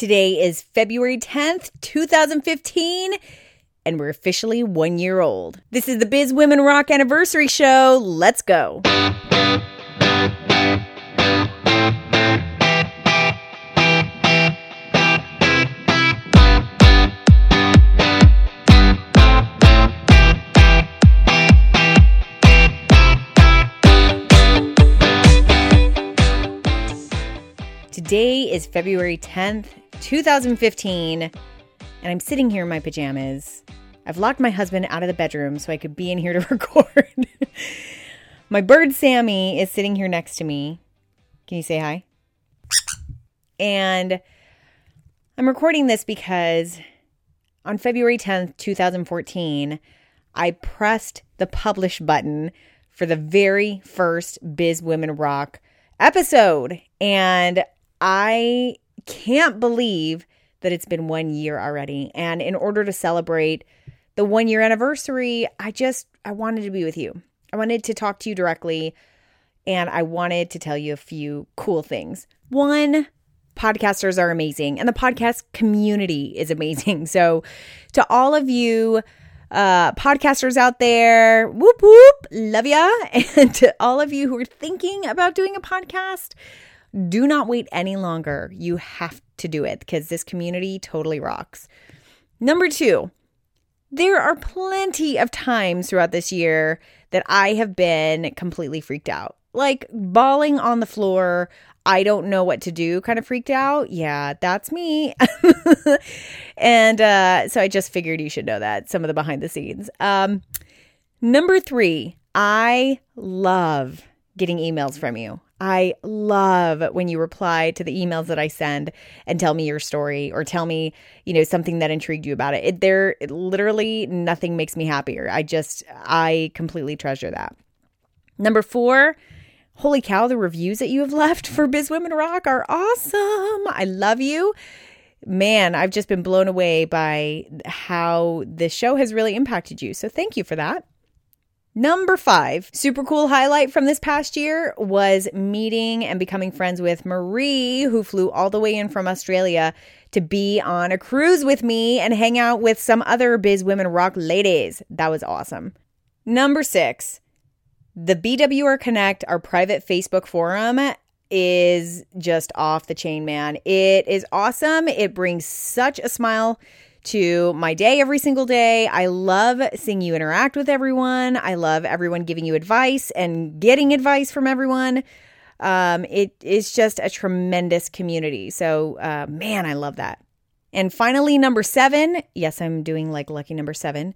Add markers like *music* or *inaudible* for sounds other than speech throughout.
Today is February 10th, 2015, and we're officially one year old. This is the Biz Women Rock Anniversary Show. Let's go. Today is February 10th, 2015, and I'm sitting here in my pajamas. I've locked my husband out of the bedroom so I could be in here to *laughs* record. my bird Sammy is sitting here next to me. Can you say hi? And I'm recording this because on February 10th, 2014, I pressed the publish button for the very first Biz Women Rock episode. And I can't believe that it's been one year already. And in order to celebrate the one year anniversary, I just I wanted to be with you. I wanted to talk to you directly and I wanted to tell you a few cool things. One, podcasters are amazing and the podcast community is amazing. So to all of you uh, podcasters out there, whoop whoop, love ya. *laughs* And to all of you who are thinking about doing a podcast, do not wait any longer. You have to do it because this community totally rocks. Number two, there are plenty of times throughout this year that I have been completely freaked out, like bawling on the floor. I don't know what to do, kind of freaked out. Yeah, that's me. *laughs* and uh, so I just figured you should know that some of the behind the scenes. Um, number three, I love getting emails from you. I love when you reply to the emails that I send and tell me your story or tell me, you know, something that intrigued you about it. it there it, literally nothing makes me happier. I just I completely treasure that. Number 4, holy cow, the reviews that you have *laughs* left for Biz Women Rock are awesome. I love you. Man, I've just been blown away by how this show has really impacted you. So thank you for that. Number five, super cool highlight from this past year was meeting and becoming friends with Marie, who flew all the way in from Australia to be on a cruise with me and hang out with some other Biz Women Rock ladies. That was awesome. Number six, the BWR Connect, our private Facebook forum, is just off the chain, man. It is awesome. It brings such a smile to my day every single day. I love seeing you interact with everyone. I love everyone giving you advice and getting advice from everyone. Um, it is just a tremendous community. So, uh, man, I love that. And finally, number seven. Yes, I'm doing like lucky number seven.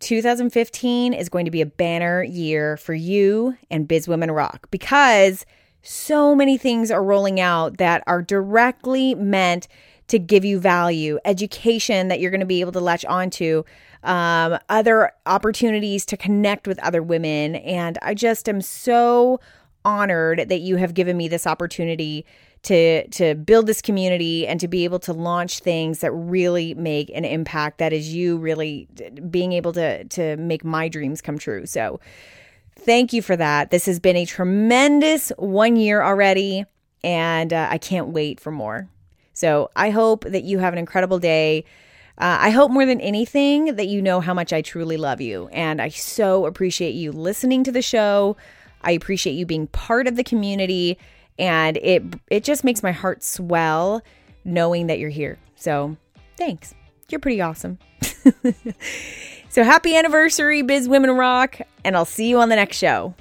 2015 is going to be a banner year for you and Biz Women Rock because so many things are rolling out that are directly meant to give you value, education that you're going to be able to latch onto, um, other opportunities to connect with other women. And I just am so honored that you have given me this opportunity to to build this community and to be able to launch things that really make an impact. That is you really being able to to make my dreams come true. So thank you for that. This has been a tremendous one year already and uh, i can't wait for more so I hope that you have an incredible day. Uh, I hope more than anything that you know how much I truly love you. And I so appreciate you listening to the show. I appreciate you being part of the community. And it it just makes my heart swell knowing that you're here. So thanks. You're pretty awesome. *laughs* so happy anniversary, Biz Women Rock, and I'll see you on the next show.